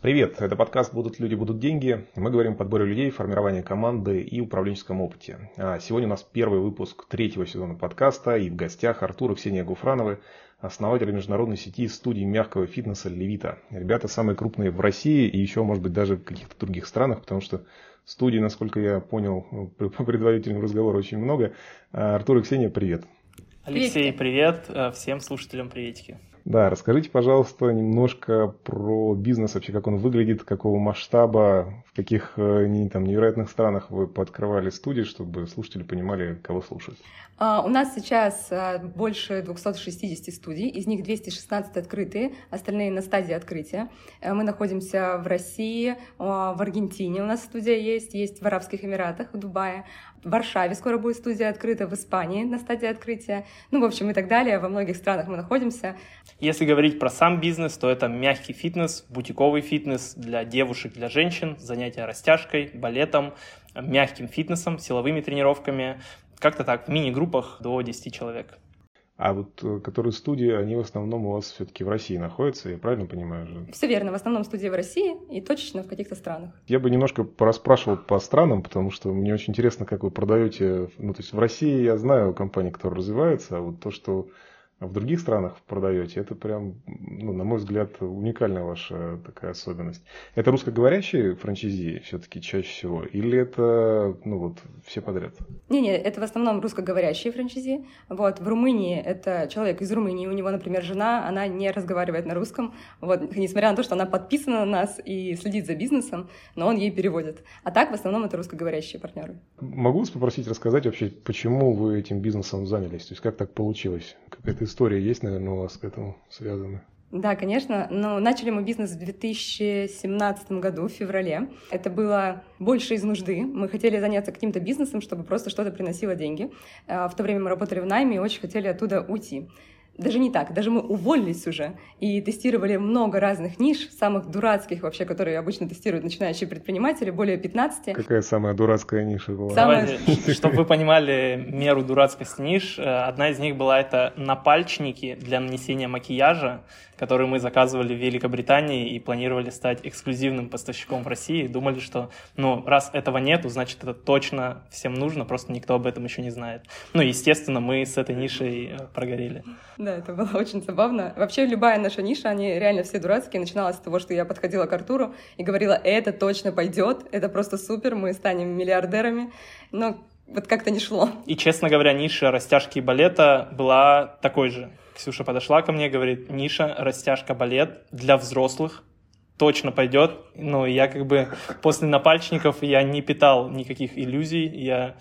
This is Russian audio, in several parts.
Привет, это подкаст «Будут люди, будут деньги». Мы говорим о подборе людей, формировании команды и управленческом опыте. А сегодня у нас первый выпуск третьего сезона подкаста, и в гостях Артур и Ксения Гуфрановы, основатели международной сети студий мягкого фитнеса «Левита». Ребята самые крупные в России и еще, может быть, даже в каких-то других странах, потому что студий, насколько я понял по предварительному разговору, очень много. А, Артур и Ксения, привет. Алексей, привет. Всем слушателям приветики. Да, расскажите, пожалуйста, немножко про бизнес, вообще как он выглядит, какого масштаба, в каких э, там, невероятных странах вы пооткрывали студии, чтобы слушатели понимали, кого слушать. Uh, у нас сейчас uh, больше 260 студий, из них 216 открытые, остальные на стадии открытия. Uh, мы находимся в России, в Аргентине у нас студия есть, есть в Арабских Эмиратах, в Дубае, в Варшаве скоро будет студия открыта, в Испании на стадии открытия, ну, в общем, и так далее. Во многих странах мы находимся. Если говорить про сам бизнес, то это мягкий фитнес, бутиковый фитнес для девушек, для женщин, занятия растяжкой, балетом, мягким фитнесом, силовыми тренировками, как-то так, в мини-группах до 10 человек. А вот э, которые студии, они в основном у вас все-таки в России находятся, я правильно понимаю же? Все верно, в основном студии в России и точечно в каких-то странах. Я бы немножко пораспрашивал по странам, потому что мне очень интересно, как вы продаете. Ну, то есть в России я знаю компании, которые развиваются, а вот то, что в других странах продаете, это прям, ну, на мой взгляд, уникальная ваша такая особенность. Это русскоговорящие франчайзи все-таки чаще всего, или это, ну вот, все подряд? Не-не, это в основном русскоговорящие франчайзи. Вот, в Румынии это человек из Румынии, у него, например, жена, она не разговаривает на русском, вот, несмотря на то, что она подписана на нас и следит за бизнесом, но он ей переводит. А так, в основном, это русскоговорящие партнеры. Могу вас попросить рассказать вообще, почему вы этим бизнесом занялись? То есть, как так получилось? Какая-то история есть, наверное, у вас к этому связана? Да, конечно. Но начали мы бизнес в 2017 году, в феврале. Это было больше из нужды. Мы хотели заняться каким-то бизнесом, чтобы просто что-то приносило деньги. А, в то время мы работали в найме и очень хотели оттуда уйти даже не так, даже мы уволились уже и тестировали много разных ниш, самых дурацких вообще, которые обычно тестируют начинающие предприниматели, более 15. Какая самая дурацкая ниша была? Самая... Чтобы вы понимали меру дурацкости ниш, э, одна из них была это напальчники для нанесения макияжа, которые мы заказывали в Великобритании и планировали стать эксклюзивным поставщиком в России. Думали, что, ну, раз этого нету, значит, это точно всем нужно, просто никто об этом еще не знает. Ну, естественно, мы с этой нишей э, прогорели. Да, это было очень забавно. Вообще, любая наша ниша, они реально все дурацкие. Начиналось с того, что я подходила к Артуру и говорила, это точно пойдет, это просто супер, мы станем миллиардерами. Но вот как-то не шло. И, честно говоря, ниша растяжки и балета была такой же. Ксюша подошла ко мне, говорит, ниша, растяжка, балет для взрослых, точно пойдет. Но я как бы после напальчников я не питал никаких иллюзий, я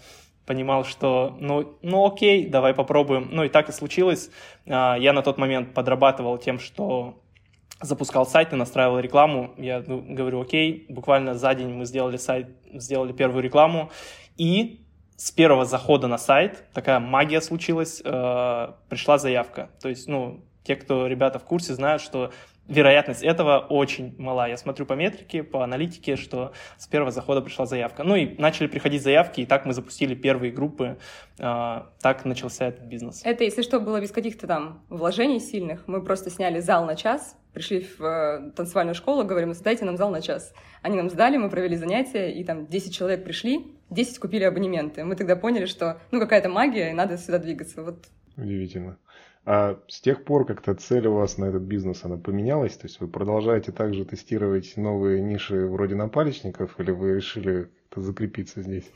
понимал, что ну, ну окей, давай попробуем. Ну и так и случилось. А, я на тот момент подрабатывал тем, что запускал сайт и настраивал рекламу. Я ну, говорю, окей, буквально за день мы сделали сайт, сделали первую рекламу. И с первого захода на сайт такая магия случилась, э, пришла заявка. То есть, ну, те, кто ребята в курсе, знают, что вероятность этого очень мала. Я смотрю по метрике, по аналитике, что с первого захода пришла заявка. Ну и начали приходить заявки, и так мы запустили первые группы, э, так начался этот бизнес. Это, если что, было без каких-то там вложений сильных. Мы просто сняли зал на час, пришли в э, танцевальную школу, говорим, сдайте нам зал на час. Они нам сдали, мы провели занятия, и там 10 человек пришли, 10 купили абонементы. Мы тогда поняли, что ну какая-то магия, и надо сюда двигаться. Вот. Удивительно. А с тех пор как-то цель у вас на этот бизнес, она поменялась? То есть вы продолжаете также тестировать новые ниши вроде напалечников, или вы решили закрепиться здесь?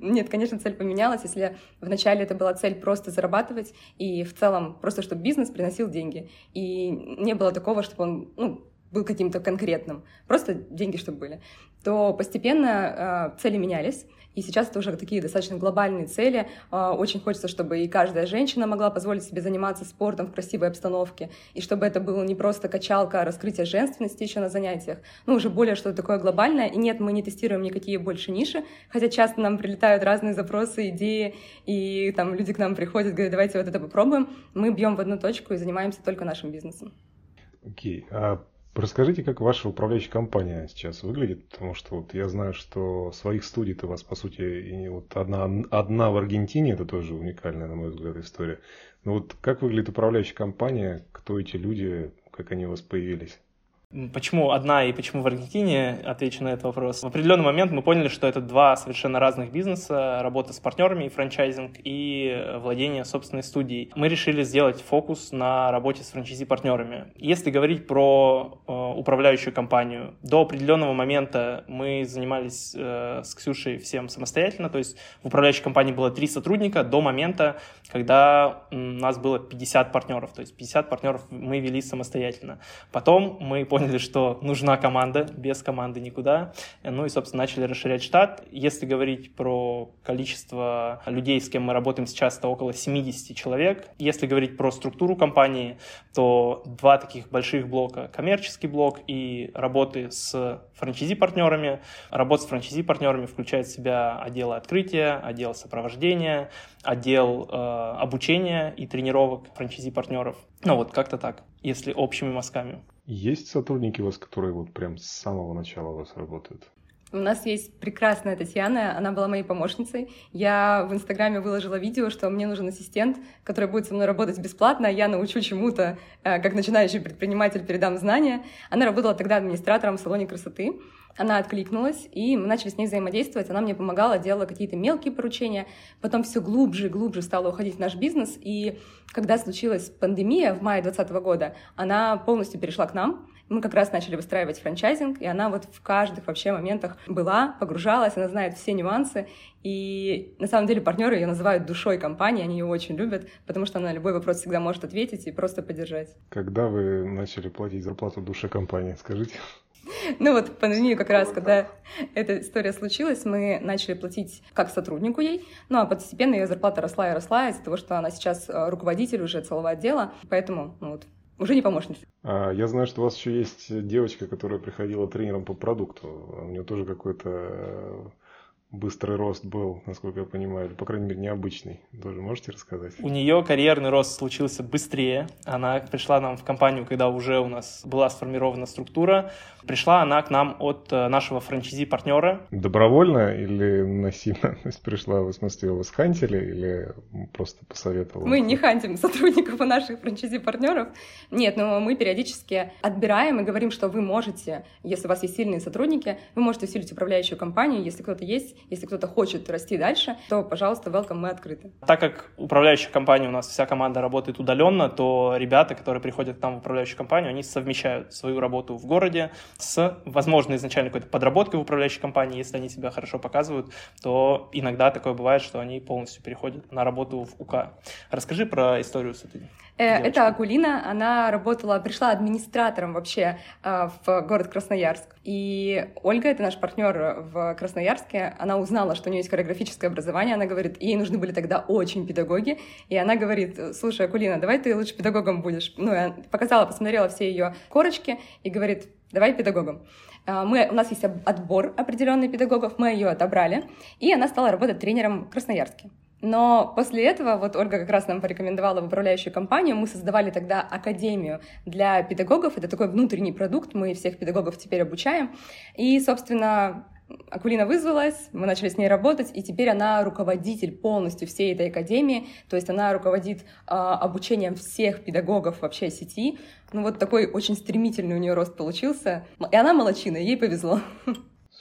Нет, конечно, цель поменялась. Если вначале это была цель просто зарабатывать, и в целом просто, чтобы бизнес приносил деньги. И не было такого, чтобы он ну, был каким-то конкретным, просто деньги, чтобы были, то постепенно э, цели менялись. И сейчас это уже такие достаточно глобальные цели. А, очень хочется, чтобы и каждая женщина могла позволить себе заниматься спортом в красивой обстановке, и чтобы это было не просто качалка, а раскрытие женственности еще на занятиях, ну, уже более что-то такое глобальное. И нет, мы не тестируем никакие больше ниши, хотя часто нам прилетают разные запросы, идеи, и там люди к нам приходят, говорят, давайте вот это попробуем. Мы бьем в одну точку и занимаемся только нашим бизнесом. Окей. Okay. А Расскажите, как ваша управляющая компания сейчас выглядит, потому что вот я знаю, что своих студий-то у вас, по сути, и вот одна, одна в Аргентине, это тоже уникальная, на мой взгляд, история. Но вот как выглядит управляющая компания, кто эти люди, как они у вас появились? Почему одна и почему в Аргентине? Отвечу на этот вопрос. В определенный момент мы поняли, что это два совершенно разных бизнеса. Работа с партнерами и франчайзинг, и владение собственной студией. Мы решили сделать фокус на работе с франчайзи-партнерами. Если говорить про э, управляющую компанию, до определенного момента мы занимались э, с Ксюшей всем самостоятельно. То есть в управляющей компании было три сотрудника до момента, когда у нас было 50 партнеров. То есть 50 партнеров мы вели самостоятельно. Потом мы поняли, поняли, что нужна команда, без команды никуда. Ну и, собственно, начали расширять штат. Если говорить про количество людей, с кем мы работаем сейчас, это около 70 человек. Если говорить про структуру компании, то два таких больших блока. Коммерческий блок и работы с франчайзи-партнерами. Работа с франчайзи-партнерами включает в себя отделы открытия, отдел сопровождения, отдел э, обучения и тренировок франчайзи-партнеров. Ну вот как-то так, если общими мазками. Есть сотрудники у вас, которые вот прям с самого начала у вас работают? У нас есть прекрасная Татьяна, она была моей помощницей. Я в Инстаграме выложила видео, что мне нужен ассистент, который будет со мной работать бесплатно, я научу чему-то, э, как начинающий предприниматель передам знания. Она работала тогда администратором в салоне красоты. Она откликнулась, и мы начали с ней взаимодействовать. Она мне помогала, делала какие-то мелкие поручения. Потом все глубже и глубже стала уходить в наш бизнес. И когда случилась пандемия в мае 2020 года, она полностью перешла к нам. Мы как раз начали выстраивать франчайзинг, и она вот в каждых вообще моментах была, погружалась, она знает все нюансы. И на самом деле партнеры ее называют душой компании, они ее очень любят, потому что она на любой вопрос всегда может ответить и просто поддержать. Когда вы начали платить зарплату душе компании, скажите? Ну вот в пандемию как раз, когда эта история случилась, мы начали платить как сотруднику ей, ну а постепенно ее зарплата росла и росла из-за того, что она сейчас э, руководитель уже целого отдела, поэтому ну вот уже не помощница. А, я знаю, что у вас еще есть девочка, которая приходила тренером по продукту. У нее тоже какой-то быстрый рост был, насколько я понимаю, или, по крайней мере, необычный. Тоже можете рассказать? У нее карьерный рост случился быстрее. Она пришла нам в компанию, когда уже у нас была сформирована структура. Пришла она к нам от э, нашего франчайзи-партнера. Добровольно или насильно? То есть пришла, в смысле, вы схантили или просто посоветовала? Мы не хантим сотрудников у наших франчайзи-партнеров. Нет, но мы периодически отбираем и говорим, что вы можете, если у вас есть сильные сотрудники, вы можете усилить управляющую компанию, если кто-то есть, если кто-то хочет расти дальше, то, пожалуйста, welcome, мы открыты. Так как управляющая компания у нас вся команда работает удаленно, то ребята, которые приходят к нам в управляющую компанию, они совмещают свою работу в городе с, возможно, изначально какой-то подработкой в управляющей компании. Если они себя хорошо показывают, то иногда такое бывает, что они полностью переходят на работу в УК. Расскажи про историю с этой Э, это Акулина, она работала, пришла администратором вообще э, в город Красноярск. И Ольга, это наш партнер в Красноярске, она узнала, что у нее есть хореографическое образование, она говорит, ей нужны были тогда очень педагоги, и она говорит, слушай, Акулина, давай ты лучше педагогом будешь. Ну, я показала, посмотрела все ее корочки и говорит, давай педагогом. Э, мы, у нас есть отбор определенных педагогов, мы ее отобрали, и она стала работать тренером в Красноярске. Но после этого, вот Ольга как раз нам порекомендовала в управляющую компанию, мы создавали тогда академию для педагогов, это такой внутренний продукт, мы всех педагогов теперь обучаем. И, собственно, Акулина вызвалась, мы начали с ней работать, и теперь она руководитель полностью всей этой академии, то есть она руководит э, обучением всех педагогов вообще сети. Ну вот такой очень стремительный у нее рост получился, и она молочина, ей повезло.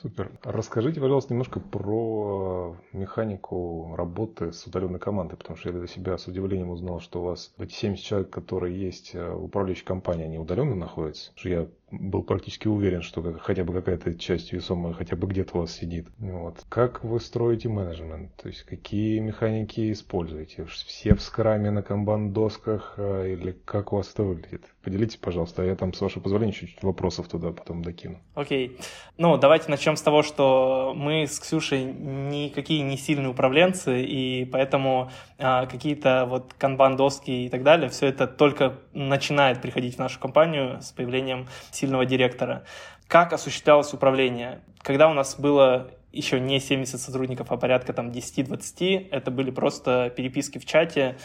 Супер. Расскажите, пожалуйста, немножко про механику работы с удаленной командой, потому что я для себя с удивлением узнал, что у вас эти 70 человек, которые есть э, в управляющей компании, они удаленно находятся. Что я был практически уверен, что хотя бы какая-то часть весомая хотя бы где-то у вас сидит. Вот. Как вы строите менеджмент? То есть какие механики используете? Все в скраме на камбан-досках э, или как у вас это выглядит? Поделитесь, пожалуйста, а я там, с вашего позволения, чуть-чуть вопросов туда потом докину. Окей. Okay. Ну, давайте начнем с того, что мы с Ксюшей никакие не сильные управленцы, и поэтому а, какие-то вот канбан-доски и так далее, все это только начинает приходить в нашу компанию с появлением сильного директора. Как осуществлялось управление? Когда у нас было еще не 70 сотрудников, а порядка там 10-20, это были просто переписки в чате,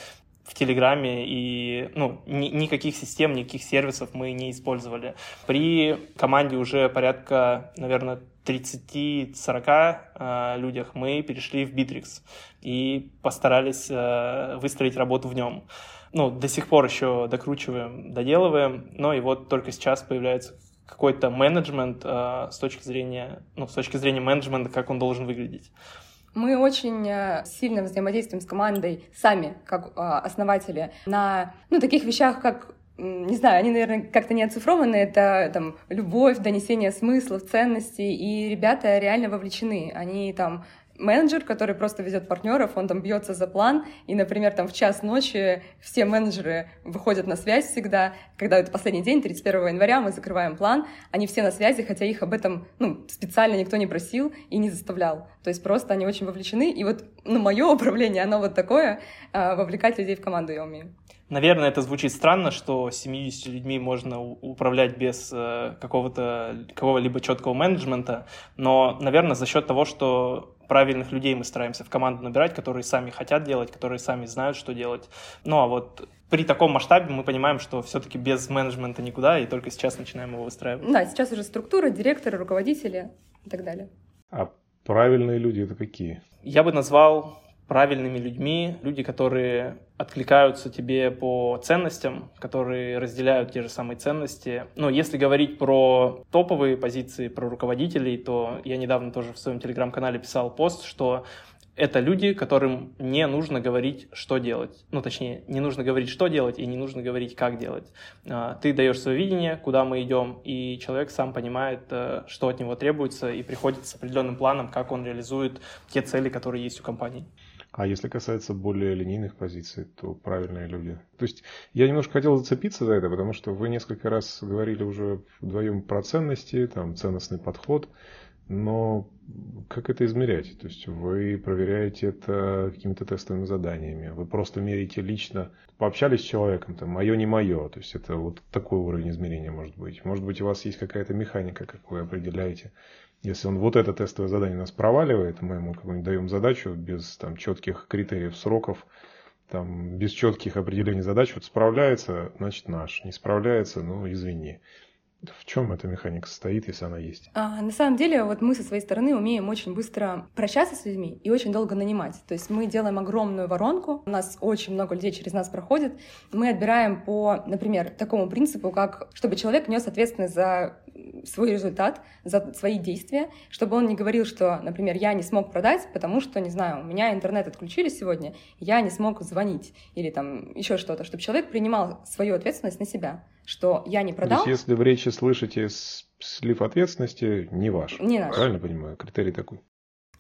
в Телеграме, и ну, ни, никаких систем, никаких сервисов мы не использовали. При команде уже порядка, наверное, 30-40 э, людях мы перешли в Bittrex и постарались э, выстроить работу в нем. Ну, до сих пор еще докручиваем, доделываем, но и вот только сейчас появляются какой-то менеджмент э, с точки зрения, ну, с точки зрения менеджмента, как он должен выглядеть. Мы очень э, сильно взаимодействуем с командой сами, как э, основатели, на ну, таких вещах, как не знаю, они, наверное, как-то не оцифрованы, это там любовь, донесение смыслов, ценностей, и ребята реально вовлечены. Они там менеджер, который просто везет партнеров, он там бьется за план, и, например, там в час ночи все менеджеры выходят на связь всегда, когда это последний день, 31 января, мы закрываем план, они все на связи, хотя их об этом ну, специально никто не просил и не заставлял. То есть просто они очень вовлечены, и вот ну, мое управление, оно вот такое, а, вовлекать людей в команду я умею. Наверное, это звучит странно, что 70 людьми можно управлять без э, какого-то какого-либо четкого менеджмента, но, наверное, за счет того, что правильных людей мы стараемся в команду набирать, которые сами хотят делать, которые сами знают, что делать. Ну а вот при таком масштабе мы понимаем, что все-таки без менеджмента никуда, и только сейчас начинаем его выстраивать. Да, сейчас уже структура, директоры, руководители и так далее. А правильные люди это какие? Я бы назвал правильными людьми, люди, которые откликаются тебе по ценностям, которые разделяют те же самые ценности. Но если говорить про топовые позиции, про руководителей, то я недавно тоже в своем телеграм-канале писал пост, что это люди, которым не нужно говорить, что делать. Ну, точнее, не нужно говорить, что делать, и не нужно говорить, как делать. А, ты даешь свое видение, куда мы идем, и человек сам понимает, э, что от него требуется, и приходит с определенным планом, как он реализует те цели, которые есть у компании. А если касается более линейных позиций, то правильные люди. То есть я немножко хотел зацепиться за это, потому что вы несколько раз говорили уже вдвоем про ценности, там ценностный подход, но как это измерять? То есть вы проверяете это какими-то тестовыми заданиями, вы просто меряете лично, пообщались с человеком, там, мое не мое, то есть это вот такой уровень измерения может быть. Может быть у вас есть какая-то механика, как вы определяете если он вот это тестовое задание нас проваливает, мы ему какую-нибудь даем задачу без там, четких критериев, сроков, там, без четких определений задач, вот справляется, значит наш, не справляется, ну извини. В чем эта механика состоит, если она есть? А, на самом деле, вот мы со своей стороны умеем очень быстро прощаться с людьми и очень долго нанимать. То есть мы делаем огромную воронку, у нас очень много людей через нас проходит. Мы отбираем по, например, такому принципу, как чтобы человек нес ответственность за свой результат, за свои действия, чтобы он не говорил, что, например, я не смог продать, потому что, не знаю, у меня интернет отключили сегодня, я не смог звонить или там еще что-то, чтобы человек принимал свою ответственность на себя, что я не продал. То есть, если в речи слышите слив ответственности, не ваш. Не наш. Правильно понимаю? Критерий такой.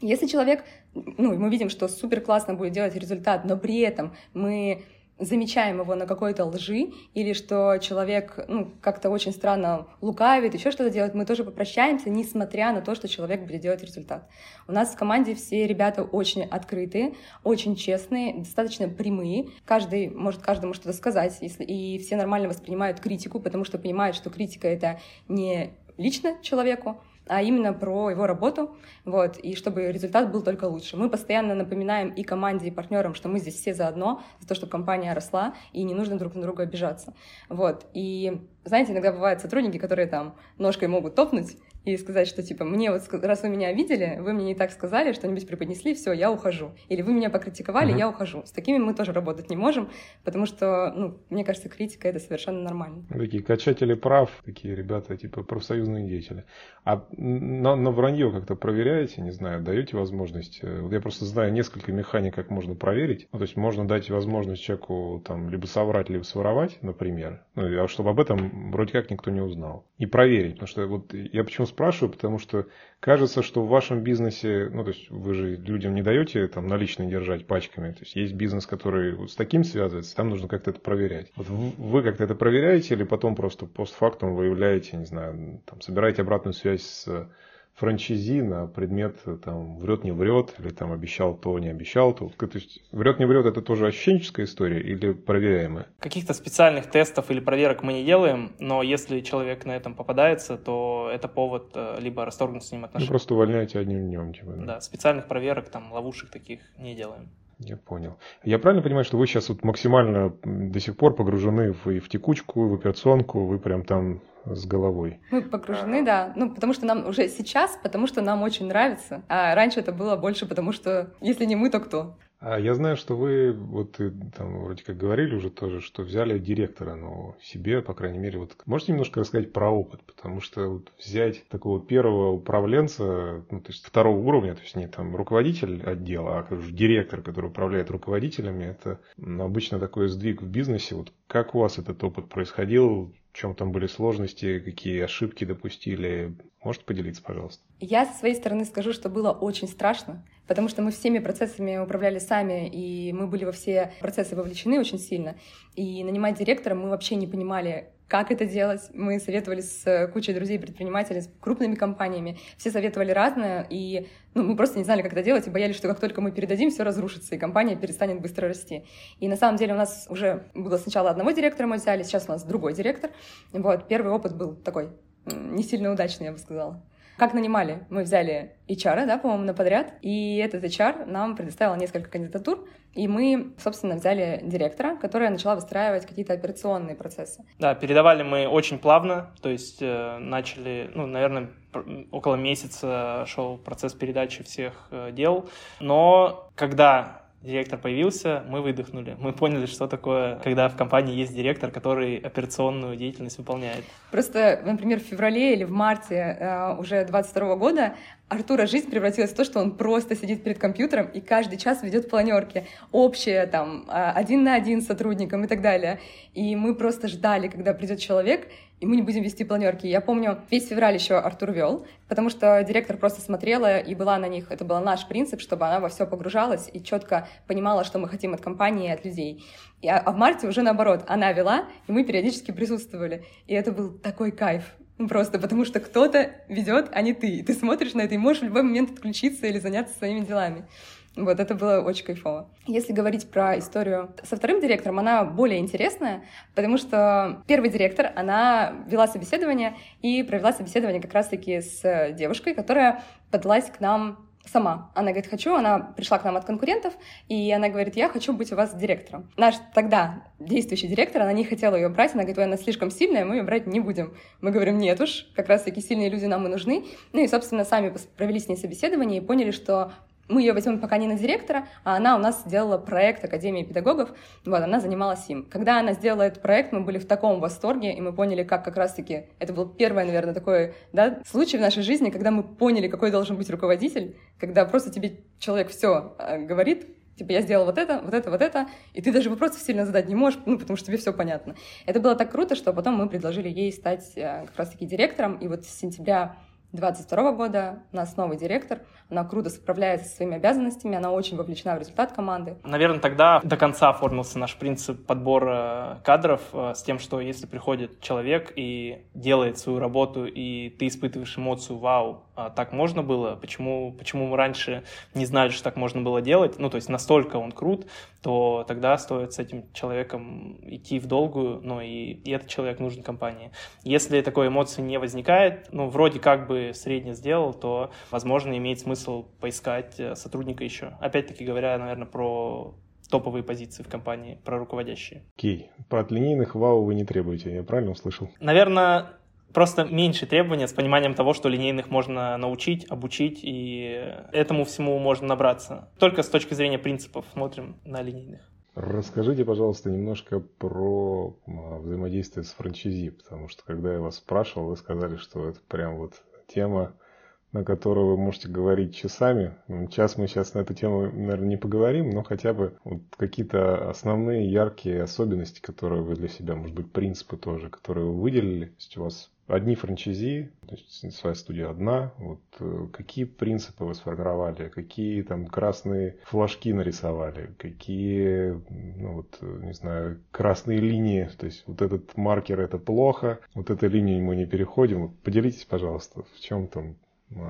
Если человек, ну, мы видим, что супер классно будет делать результат, но при этом мы замечаем его на какой-то лжи, или что человек ну, как-то очень странно лукавит, еще что-то делает, мы тоже попрощаемся, несмотря на то, что человек будет делать результат. У нас в команде все ребята очень открытые, очень честные, достаточно прямые. Каждый может каждому что-то сказать, если, и все нормально воспринимают критику, потому что понимают, что критика — это не лично человеку, а именно про его работу, вот, и чтобы результат был только лучше. Мы постоянно напоминаем и команде, и партнерам, что мы здесь все заодно, за то, чтобы компания росла, и не нужно друг на друга обижаться. Вот, и знаете, иногда бывают сотрудники, которые там ножкой могут топнуть, и сказать, что типа мне вот раз вы меня видели, вы мне не так сказали, что-нибудь преподнесли, все, я ухожу. Или вы меня покритиковали, uh-huh. я ухожу. С такими мы тоже работать не можем, потому что, ну, мне кажется, критика это совершенно нормально. Такие качатели прав, такие ребята, типа профсоюзные деятели. А на, на вранье как-то проверяете, не знаю, даете возможность? Э, вот я просто знаю несколько механик, как можно проверить. Ну, то есть можно дать возможность человеку там либо соврать, либо своровать, например, ну, а чтобы об этом вроде как никто не узнал. И проверить, потому что вот я почему спрашиваю, потому что кажется, что в вашем бизнесе, ну, то есть вы же людям не даете там наличные держать пачками, то есть есть бизнес, который вот с таким связывается, там нужно как-то это проверять. Вот вы как-то это проверяете или потом просто постфактум выявляете, не знаю, там, собираете обратную связь с франчайзи на предмет там врет не врет или там обещал то не обещал то то есть врет не врет это тоже ощущенческая история или проверяемая? Каких-то специальных тестов или проверок мы не делаем но если человек на этом попадается то это повод э, либо расторгнуть с ним отношения. Вы просто увольняете одним днем типа да? да специальных проверок там ловушек таких не делаем я понял. Я правильно понимаю, что вы сейчас вот максимально до сих пор погружены в, и в текучку, в операционку, вы прям там с головой? Мы погружены, да. Ну, потому что нам уже сейчас, потому что нам очень нравится. А раньше это было больше, потому что если не мы, то кто? А я знаю, что вы вот там вроде как говорили уже тоже, что взяли директора но себе, по крайней мере, вот можете немножко рассказать про опыт, потому что вот взять такого первого управленца, ну, то есть второго уровня, то есть не там руководитель отдела, а как же директор, который управляет руководителями, это ну, обычно такой сдвиг в бизнесе. Вот как у вас этот опыт происходил? В чем там были сложности, какие ошибки допустили? Можете поделиться, пожалуйста? Я со своей стороны скажу, что было очень страшно, потому что мы всеми процессами управляли сами, и мы были во все процессы вовлечены очень сильно. И нанимать директора мы вообще не понимали, как это делать. Мы советовали с кучей друзей-предпринимателей, с крупными компаниями. Все советовали разное, и ну, мы просто не знали, как это делать, и боялись, что как только мы передадим, все разрушится, и компания перестанет быстро расти. И на самом деле у нас уже было сначала одного директора мы взяли, сейчас у нас другой директор. Вот, первый опыт был такой не сильно удачный, я бы сказала. Как нанимали? Мы взяли HR, да, по-моему, на подряд, и этот HR нам предоставил несколько кандидатур, и мы, собственно, взяли директора, которая начала выстраивать какие-то операционные процессы. Да, передавали мы очень плавно, то есть э, начали, ну, наверное, около месяца шел процесс передачи всех э, дел, но когда директор появился, мы выдохнули. Мы поняли, что такое, когда в компании есть директор, который операционную деятельность выполняет. Просто, например, в феврале или в марте э, уже 22 года Артура жизнь превратилась в то, что он просто сидит перед компьютером и каждый час ведет планерки общие, там, а, один на один с сотрудником и так далее. И мы просто ждали, когда придет человек, и мы не будем вести планерки. Я помню, весь февраль еще Артур вел, потому что директор просто смотрела и была на них. Это был наш принцип, чтобы она во все погружалась и четко понимала, что мы хотим от компании и от людей. И, а, а в марте уже наоборот, она вела, и мы периодически присутствовали. И это был такой кайф. Ну, просто потому что кто-то ведет, а не ты. И ты смотришь на это и можешь в любой момент отключиться или заняться своими делами. Вот это было очень кайфово. Если говорить про историю со вторым директором, она более интересная, потому что первый директор, она вела собеседование и провела собеседование как раз-таки с девушкой, которая подалась к нам сама. Она говорит, хочу, она пришла к нам от конкурентов, и она говорит, я хочу быть у вас директором. Наш тогда действующий директор, она не хотела ее брать, она говорит, она слишком сильная, мы ее брать не будем. Мы говорим, нет уж, как раз таки сильные люди нам и нужны. Ну и, собственно, сами провели с ней собеседование и поняли, что мы ее возьмем пока не на директора, а она у нас сделала проект Академии педагогов, вот, она занималась им. Когда она сделала этот проект, мы были в таком восторге, и мы поняли, как как раз-таки, это был первый, наверное, такой да, случай в нашей жизни, когда мы поняли, какой должен быть руководитель, когда просто тебе человек все э, говорит, Типа, я сделал вот это, вот это, вот это, и ты даже вопросов сильно задать не можешь, ну, потому что тебе все понятно. Это было так круто, что потом мы предложили ей стать э, как раз-таки директором, и вот с сентября 2022 года. У нас новый директор, она круто справляется со своими обязанностями, она очень вовлечена в результат команды. Наверное, тогда до конца оформился наш принцип подбора кадров э, с тем, что если приходит человек и делает свою работу, и ты испытываешь эмоцию «Вау, а так можно было? Почему, почему мы раньше не знали, что так можно было делать?» Ну, то есть настолько он крут, то тогда стоит с этим человеком идти в долгую, но и, и этот человек нужен компании. Если такой эмоции не возникает, ну, вроде как бы средне сделал, то, возможно, имеет смысл поискать э, сотрудника еще. Опять-таки говоря, наверное, про топовые позиции в компании, про руководящие. Окей. Okay. От линейных вау вы не требуете, я правильно услышал? Наверное, просто меньше требования с пониманием того, что линейных можно научить, обучить, и этому всему можно набраться. Только с точки зрения принципов смотрим на линейных. Расскажите, пожалуйста, немножко про взаимодействие с франчайзи, потому что когда я вас спрашивал, вы сказали, что это прям вот тема, на которую вы можете говорить часами. Час мы сейчас на эту тему, наверное, не поговорим, но хотя бы вот какие-то основные яркие особенности, которые вы для себя, может быть, принципы тоже, которые вы выделили. То у вас одни франчайзи, то своя студия одна. Вот э, какие принципы вы сформировали, какие там красные флажки нарисовали, какие, ну вот, не знаю, красные линии, то есть вот этот маркер это плохо, вот эту линию мы не переходим. Поделитесь, пожалуйста, в чем там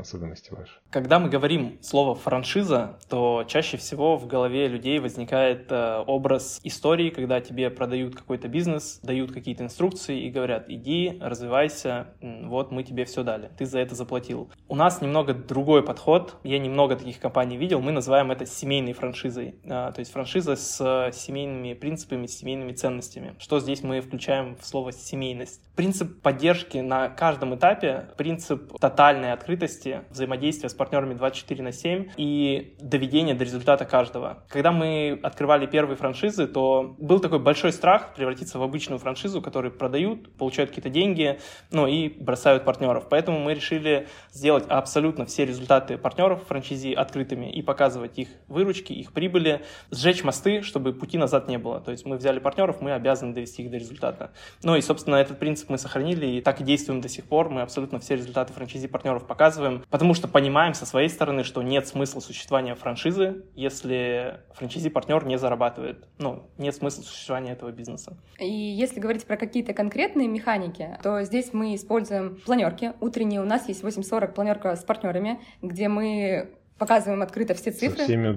особенности ваши? Когда мы говорим слово франшиза, то чаще всего в голове людей возникает э, образ истории, когда тебе продают какой-то бизнес, дают какие-то инструкции и говорят, иди, развивайся, вот мы тебе все дали, ты за это заплатил. У нас немного другой подход, я немного таких компаний видел, мы называем это семейной франшизой, э, то есть франшиза с семейными принципами, семейными ценностями. Что здесь мы включаем в слово семейность? Принцип поддержки на каждом этапе, принцип тотальной открытости открытости, взаимодействия с партнерами 24 на 7 и доведения до результата каждого. Когда мы открывали первые франшизы, то был такой большой страх превратиться в обычную франшизу, которые продают, получают какие-то деньги, ну и бросают партнеров. Поэтому мы решили сделать абсолютно все результаты партнеров франшизи открытыми и показывать их выручки, их прибыли, сжечь мосты, чтобы пути назад не было. То есть мы взяли партнеров, мы обязаны довести их до результата. Ну и, собственно, этот принцип мы сохранили и так и действуем до сих пор. Мы абсолютно все результаты франшизи партнеров показываем, потому что понимаем со своей стороны, что нет смысла существования франшизы, если франшизи партнер не зарабатывает. Ну, нет смысла существования этого бизнеса. И если говорить про какие-то конкретные механики, то здесь мы используем планерки. Утренние у нас есть 8.40 планерка с партнерами, где мы показываем открыто все цифры. Со всеми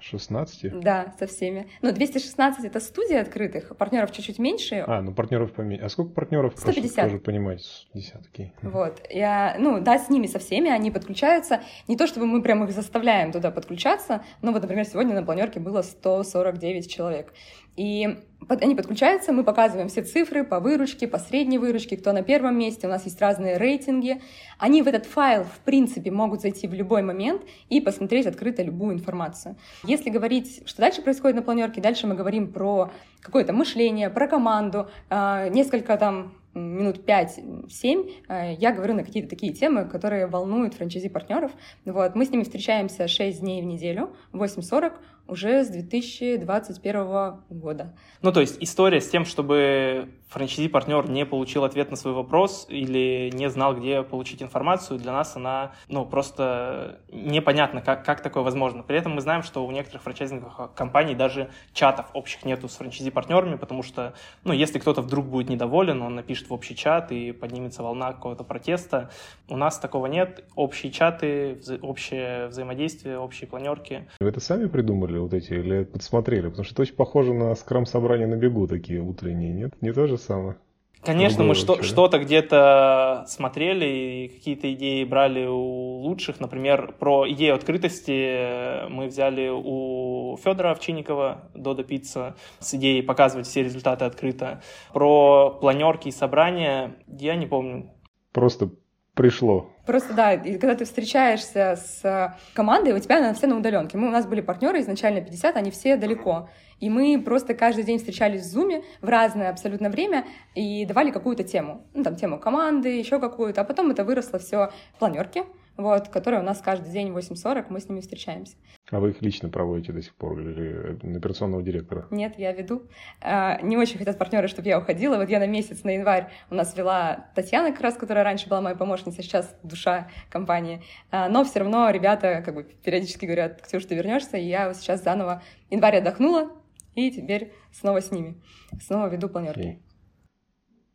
216? Да, со всеми. Ну, 216 — это студия открытых, партнеров чуть-чуть меньше. А, ну партнеров поменьше. А сколько партнеров? 150. Прошу, тоже понимать, десятки. Вот. Я, ну, да, с ними, со всеми они подключаются. Не то, чтобы мы прям их заставляем туда подключаться, но вот, например, сегодня на планерке было 149 человек. И они подключаются, мы показываем все цифры по выручке, по средней выручке, кто на первом месте, у нас есть разные рейтинги. Они в этот файл, в принципе, могут зайти в любой момент и посмотреть открыто любую информацию. Если говорить, что дальше происходит на планерке, дальше мы говорим про какое-то мышление, про команду, а, несколько там минут 5-7 а, я говорю на какие-то такие темы, которые волнуют франчайзи-партнеров. Вот. Мы с ними встречаемся 6 дней в неделю, 8.40, уже с 2021 года. Ну, то есть история с тем, чтобы франчайзи-партнер не получил ответ на свой вопрос или не знал, где получить информацию, для нас она, ну, просто непонятно, как, как такое возможно. При этом мы знаем, что у некоторых франчайзинговых компаний даже чатов общих нету с франчайзи-партнерами, потому что, ну, если кто-то вдруг будет недоволен, он напишет в общий чат и поднимется волна какого-то протеста. У нас такого нет. Общие чаты, вза- общее взаимодействие, общие планерки. Вы это сами придумали вот эти или подсмотрели? Потому что это очень похоже на скрам-собрание на бегу такие утренние, нет? Не то же самое? Конечно, мы что, что-то где-то смотрели и какие-то идеи брали у лучших. Например, про идею открытости мы взяли у Федора Овчинникова, Дода Пицца, с идеей показывать все результаты открыто. Про планерки и собрания я не помню. Просто пришло. Просто да, и когда ты встречаешься с командой, у тебя она все на удаленке. Мы, у нас были партнеры изначально 50, они все далеко. И мы просто каждый день встречались в Зуме в разное абсолютно время и давали какую-то тему. Ну, там, тему команды, еще какую-то. А потом это выросло все в планерке, вот, которые у нас каждый день в 8.40, мы с ними встречаемся. А вы их лично проводите до сих пор или на операционного директора? Нет, я веду. А, Не очень хотят партнеры, чтобы я уходила. Вот я на месяц, на январь у нас вела Татьяна, как раз, которая раньше была моей помощницей, сейчас душа компании. А, Но все равно ребята как бы периодически говорят, Ксюш, ты вернешься, и я вот сейчас заново январь отдохнула, и теперь снова с ними. Снова веду планерки. Окей.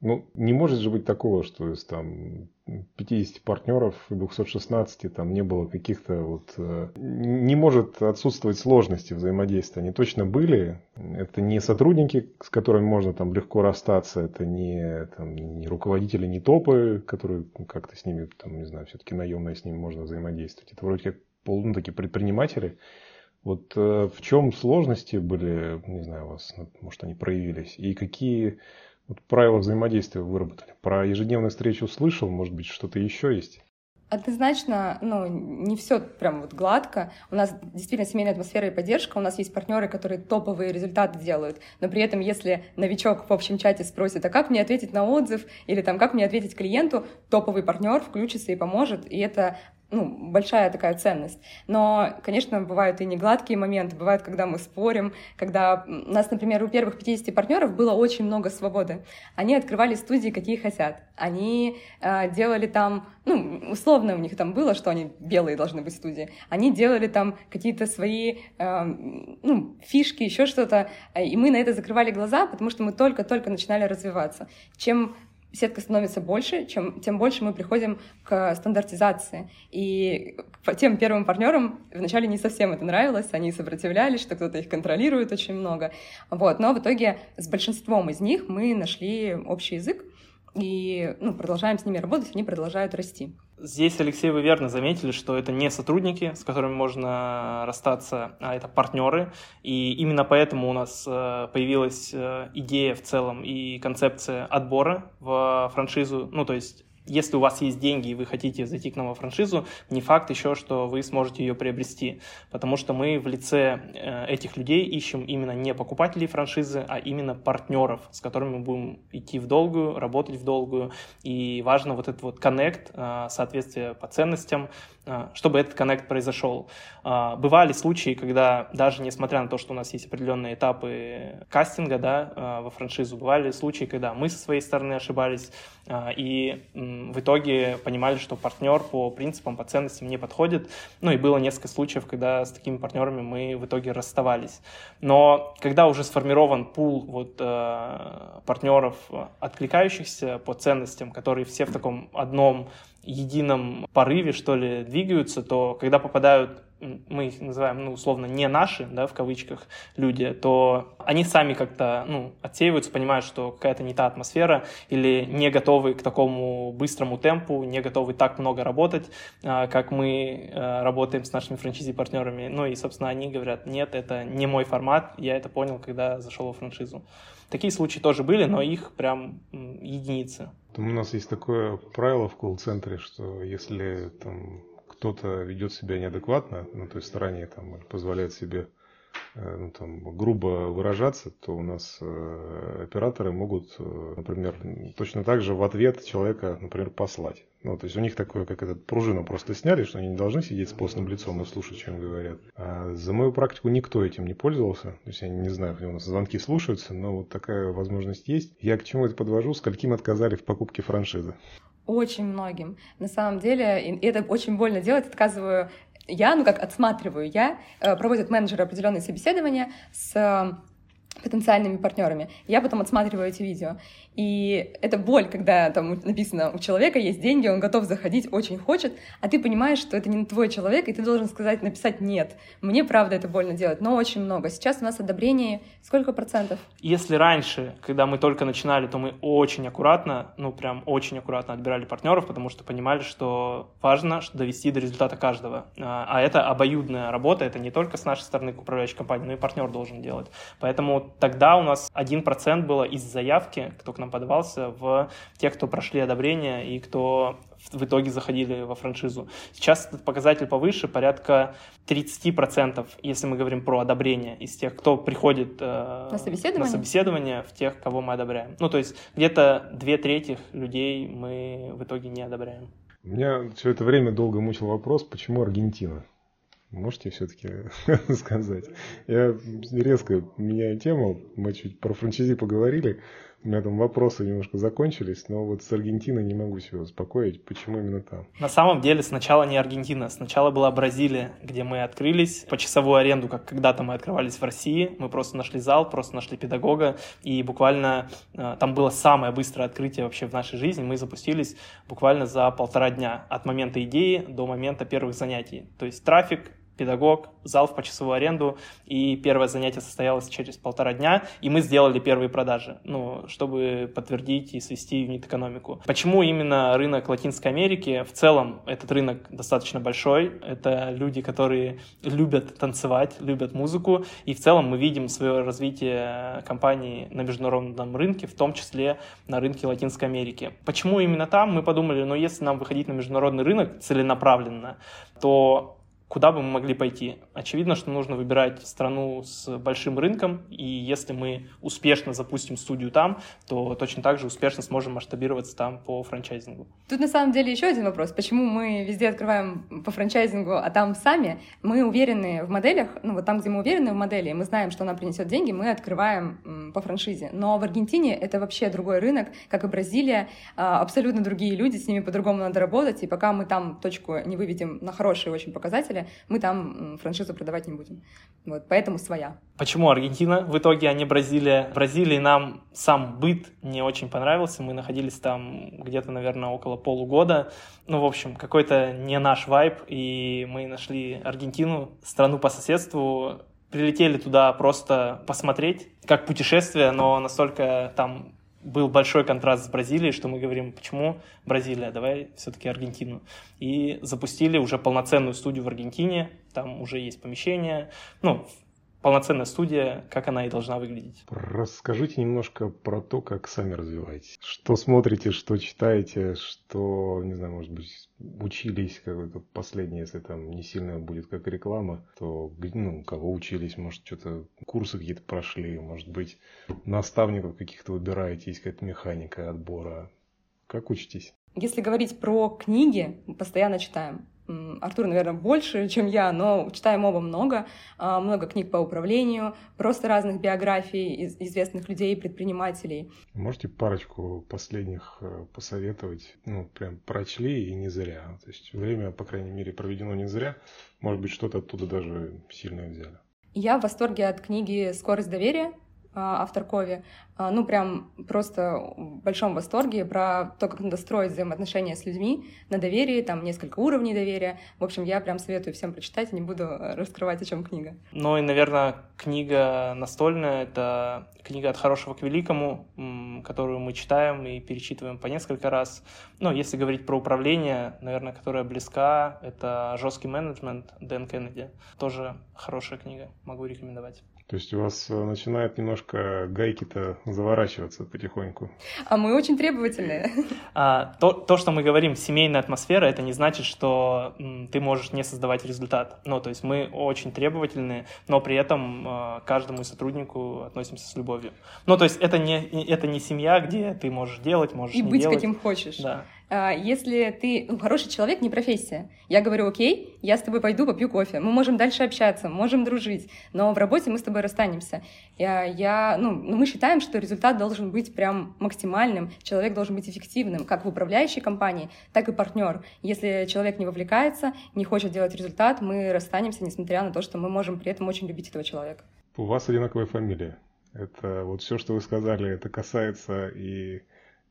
Ну, не может же быть такого, что из там 50 партнеров и 216 там не было каких-то вот... э, Не может отсутствовать сложности взаимодействия. Они точно были. Это не сотрудники, с которыми можно там легко расстаться. Это не, там, не руководители, не топы, которые как-то с ними, там, не знаю, все-таки наемно с ними можно взаимодействовать. Это вроде как пол, ну, такие предприниматели. Вот э, в чем сложности были, не знаю, у вас, может, они проявились, и какие вот правила взаимодействия вы выработали? Про ежедневную встречу слышал, может быть, что-то еще есть? Однозначно, ну, не все прям вот гладко. У нас действительно семейная атмосфера и поддержка. У нас есть партнеры, которые топовые результаты делают. Но при этом, если новичок в общем чате спросит, а как мне ответить на отзыв, или там, как мне ответить клиенту, топовый партнер включится и поможет. И это ну, большая такая ценность. Но, конечно, бывают и негладкие моменты, бывают, когда мы спорим, когда у нас, например, у первых 50 партнеров было очень много свободы. Они открывали студии, какие хотят. Они э, делали там, ну, условно у них там было, что они белые должны быть студии. Они делали там какие-то свои, э, ну, фишки, еще что-то. И мы на это закрывали глаза, потому что мы только-только начинали развиваться. Чем сетка становится больше, чем, тем больше мы приходим к стандартизации. И тем первым партнерам вначале не совсем это нравилось, они сопротивлялись, что кто-то их контролирует очень много. Вот. Но в итоге с большинством из них мы нашли общий язык, и ну, продолжаем с ними работать, они продолжают расти. Здесь, Алексей, вы верно заметили, что это не сотрудники, с которыми можно расстаться, а это партнеры. И именно поэтому у нас э, появилась э, идея в целом и концепция отбора в франшизу. Ну, то есть если у вас есть деньги и вы хотите зайти к нам во франшизу, не факт еще, что вы сможете ее приобрести, потому что мы в лице э, этих людей ищем именно не покупателей франшизы, а именно партнеров, с которыми мы будем идти в долгую, работать в долгую, и важно вот этот вот коннект, э, соответствие по ценностям, э, чтобы этот коннект произошел. Бывали случаи, когда даже несмотря на то, что у нас есть определенные этапы кастинга да, во франшизу, бывали случаи, когда мы со своей стороны ошибались, и в итоге понимали, что партнер по принципам, по ценностям не подходит. Ну и было несколько случаев, когда с такими партнерами мы в итоге расставались. Но когда уже сформирован пул вот, э, партнеров, откликающихся по ценностям, которые все в таком одном едином порыве, что ли, двигаются, то когда попадают мы их называем, ну, условно, не наши, да, в кавычках, люди, то они сами как-то, ну, отсеиваются, понимают, что какая-то не та атмосфера, или не готовы к такому быстрому темпу, не готовы так много работать, а, как мы а, работаем с нашими франчизи-партнерами. Ну, и, собственно, они говорят, нет, это не мой формат, я это понял, когда зашел во франшизу. Такие случаи тоже были, но их прям единицы. У нас есть такое правило в колл-центре, что если там кто-то ведет себя неадекватно, ну, то есть заранее там позволяет себе э, ну, там, грубо выражаться, то у нас э, операторы могут, э, например, точно так же в ответ человека, например, послать. Ну, то есть у них такое, как этот пружину просто сняли, что они не должны сидеть с постным лицом и слушать, чем говорят. А за мою практику никто этим не пользовался. То есть я не знаю, у нас звонки слушаются, но вот такая возможность есть. Я к чему это подвожу, скольким отказали в покупке франшизы. Очень многим. На самом деле, и это очень больно делать, отказываю я, ну как отсматриваю я, э, проводят менеджеры определенные собеседования с потенциальными партнерами. Я потом отсматриваю эти видео. И это боль, когда там написано, у человека есть деньги, он готов заходить, очень хочет, а ты понимаешь, что это не твой человек, и ты должен сказать, написать «нет». Мне, правда, это больно делать, но очень много. Сейчас у нас одобрение сколько процентов? Если раньше, когда мы только начинали, то мы очень аккуратно, ну прям очень аккуратно отбирали партнеров, потому что понимали, что важно довести до результата каждого. А, а это обоюдная работа, это не только с нашей стороны управляющей компании, но и партнер должен делать. Поэтому тогда у нас один процент было из заявки, кто к нам подавался, в тех, кто прошли одобрение и кто в итоге заходили во франшизу. Сейчас этот показатель повыше, порядка 30%, если мы говорим про одобрение, из тех, кто приходит э, на, собеседование? на собеседование, в тех, кого мы одобряем. Ну, то есть где-то две трети людей мы в итоге не одобряем. Меня все это время долго мучил вопрос, почему Аргентина? Можете все-таки сказать? Я резко меняю тему. Мы чуть про франчайзи поговорили. У меня там вопросы немножко закончились, но вот с Аргентиной не могу себя успокоить. Почему именно там? На самом деле сначала не Аргентина, сначала была Бразилия, где мы открылись по часовую аренду, как когда-то мы открывались в России. Мы просто нашли зал, просто нашли педагога, и буквально э, там было самое быстрое открытие вообще в нашей жизни. Мы запустились буквально за полтора дня от момента идеи до момента первых занятий. То есть трафик, педагог, зал в почасовую аренду, и первое занятие состоялось через полтора дня, и мы сделали первые продажи, ну, чтобы подтвердить и свести юнит-экономику. Почему именно рынок Латинской Америки? В целом этот рынок достаточно большой, это люди, которые любят танцевать, любят музыку, и в целом мы видим свое развитие компании на международном рынке, в том числе на рынке Латинской Америки. Почему именно там? Мы подумали, ну, если нам выходить на международный рынок целенаправленно, то куда бы мы могли пойти? Очевидно, что нужно выбирать страну с большим рынком, и если мы успешно запустим студию там, то точно так же успешно сможем масштабироваться там по франчайзингу. Тут на самом деле еще один вопрос. Почему мы везде открываем по франчайзингу, а там сами? Мы уверены в моделях, ну вот там, где мы уверены в модели, мы знаем, что она принесет деньги, мы открываем по франшизе. Но в Аргентине это вообще другой рынок, как и Бразилия, а, абсолютно другие люди, с ними по-другому надо работать, и пока мы там точку не выведем на хорошие очень показатели, мы там франшизу продавать не будем. Вот, поэтому своя. Почему Аргентина в итоге, а не Бразилия? В Бразилии нам сам быт не очень понравился. Мы находились там где-то, наверное, около полугода. Ну, в общем, какой-то не наш вайб. И мы нашли Аргентину, страну по соседству. Прилетели туда просто посмотреть, как путешествие, но настолько там был большой контраст с Бразилией, что мы говорим, почему Бразилия, давай все-таки Аргентину. И запустили уже полноценную студию в Аргентине, там уже есть помещение, ну, полноценная студия, как она и должна выглядеть. Расскажите немножко про то, как сами развиваетесь. Что смотрите, что читаете, что, не знаю, может быть, учились какой-то последний, если там не сильно будет как реклама, то ну, кого учились, может, что-то курсы какие-то прошли, может быть, наставников каких-то выбираете, есть какая-то механика отбора. Как учитесь? Если говорить про книги, постоянно читаем. Артур, наверное, больше, чем я, но читаем оба много. А, много книг по управлению, просто разных биографий известных людей, предпринимателей. Можете парочку последних э, посоветовать? Ну, прям прочли и не зря. То есть время, по крайней мере, проведено не зря. Может быть, что-то оттуда даже сильно взяли. Я в восторге от книги «Скорость доверия» автор Кови, а, ну, прям просто в большом восторге про то, как надо строить взаимоотношения с людьми на доверии, там несколько уровней доверия. В общем, я прям советую всем прочитать, не буду раскрывать, о чем книга. Ну и, наверное, книга настольная — это книга «От хорошего к великому», которую мы читаем и перечитываем по несколько раз. Ну, если говорить про управление, наверное, которая близка, это «Жесткий менеджмент» Дэн Кеннеди. Тоже хорошая книга, могу рекомендовать. То есть у вас э, начинает немножко гайки-то заворачиваться потихоньку. А мы очень требовательные. А, то, то, что мы говорим, семейная атмосфера, это не значит, что м, ты можешь не создавать результат. Ну, то есть мы очень требовательные, но при этом э, каждому сотруднику относимся с любовью. Ну, то есть это не, это не семья, где ты можешь делать, можешь И не быть делать. каким хочешь. Да. А, если ты ну, хороший человек, не профессия. Я говорю, окей, я с тобой пойду попью кофе. Мы можем дальше общаться, можем дружить, но в работе мы с тобой расстанемся. Я, я, ну, ну, мы считаем, что результат должен быть прям максимальным, человек должен быть эффективным, как в управляющей компании, так и партнер. Если человек не вовлекается, не хочет делать результат, мы расстанемся, несмотря на то, что мы можем при этом очень любить этого человека. У вас одинаковая фамилия. Это вот все, что вы сказали, это касается и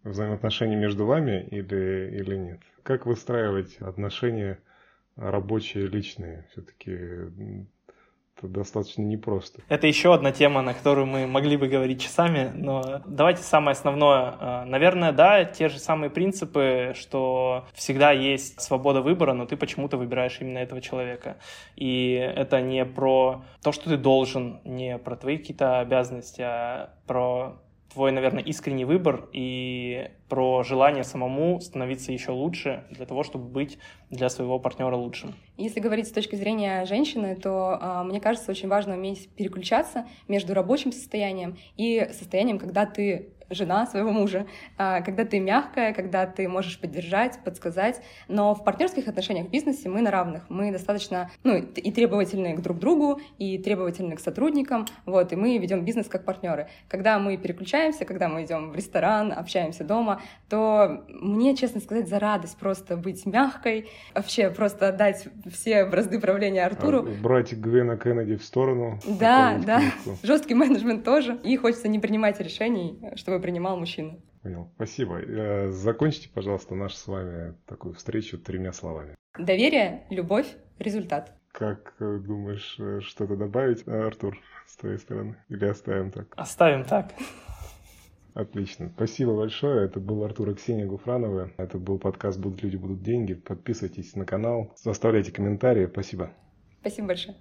взаимоотношений между вами или, или нет? Как выстраивать отношения рабочие, личные? Все-таки это достаточно непросто. Это еще одна тема, на которую мы могли бы говорить часами, но давайте самое основное. А, наверное, да, те же самые принципы, что всегда есть свобода выбора, но ты почему-то выбираешь именно этого человека. И это не про то, что ты должен, не про твои какие-то обязанности, а про твой, наверное, искренний выбор и про желание самому становиться еще лучше для того, чтобы быть для своего партнера лучшим. Если говорить с точки зрения женщины, то э, мне кажется, очень важно уметь переключаться между рабочим состоянием и состоянием, когда ты жена своего мужа, а, когда ты мягкая, когда ты можешь поддержать, подсказать. Но в партнерских отношениях в бизнесе мы на равных. Мы достаточно ну, и требовательны к друг другу, и требовательны к сотрудникам, вот, и мы ведем бизнес как партнеры. Когда мы переключаемся, когда мы идем в ресторан, общаемся дома, то мне, честно сказать, за радость просто быть мягкой, вообще просто отдать все бразды правления Артуру. А, брать Гвена Кеннеди в сторону. Да, да. Жесткий менеджмент тоже. И хочется не принимать решений, чтобы принимал мужчина. Понял. Спасибо. Э, закончите, пожалуйста, нашу с вами такую встречу тремя словами. Доверие, любовь, результат. Как э, думаешь, э, что-то добавить, Артур, с твоей стороны? Или оставим так? Оставим так. Отлично. Спасибо большое. Это был Артур и Ксения Гуфрановы. Это был подкаст «Будут люди, будут деньги». Подписывайтесь на канал, оставляйте комментарии. Спасибо. Спасибо большое.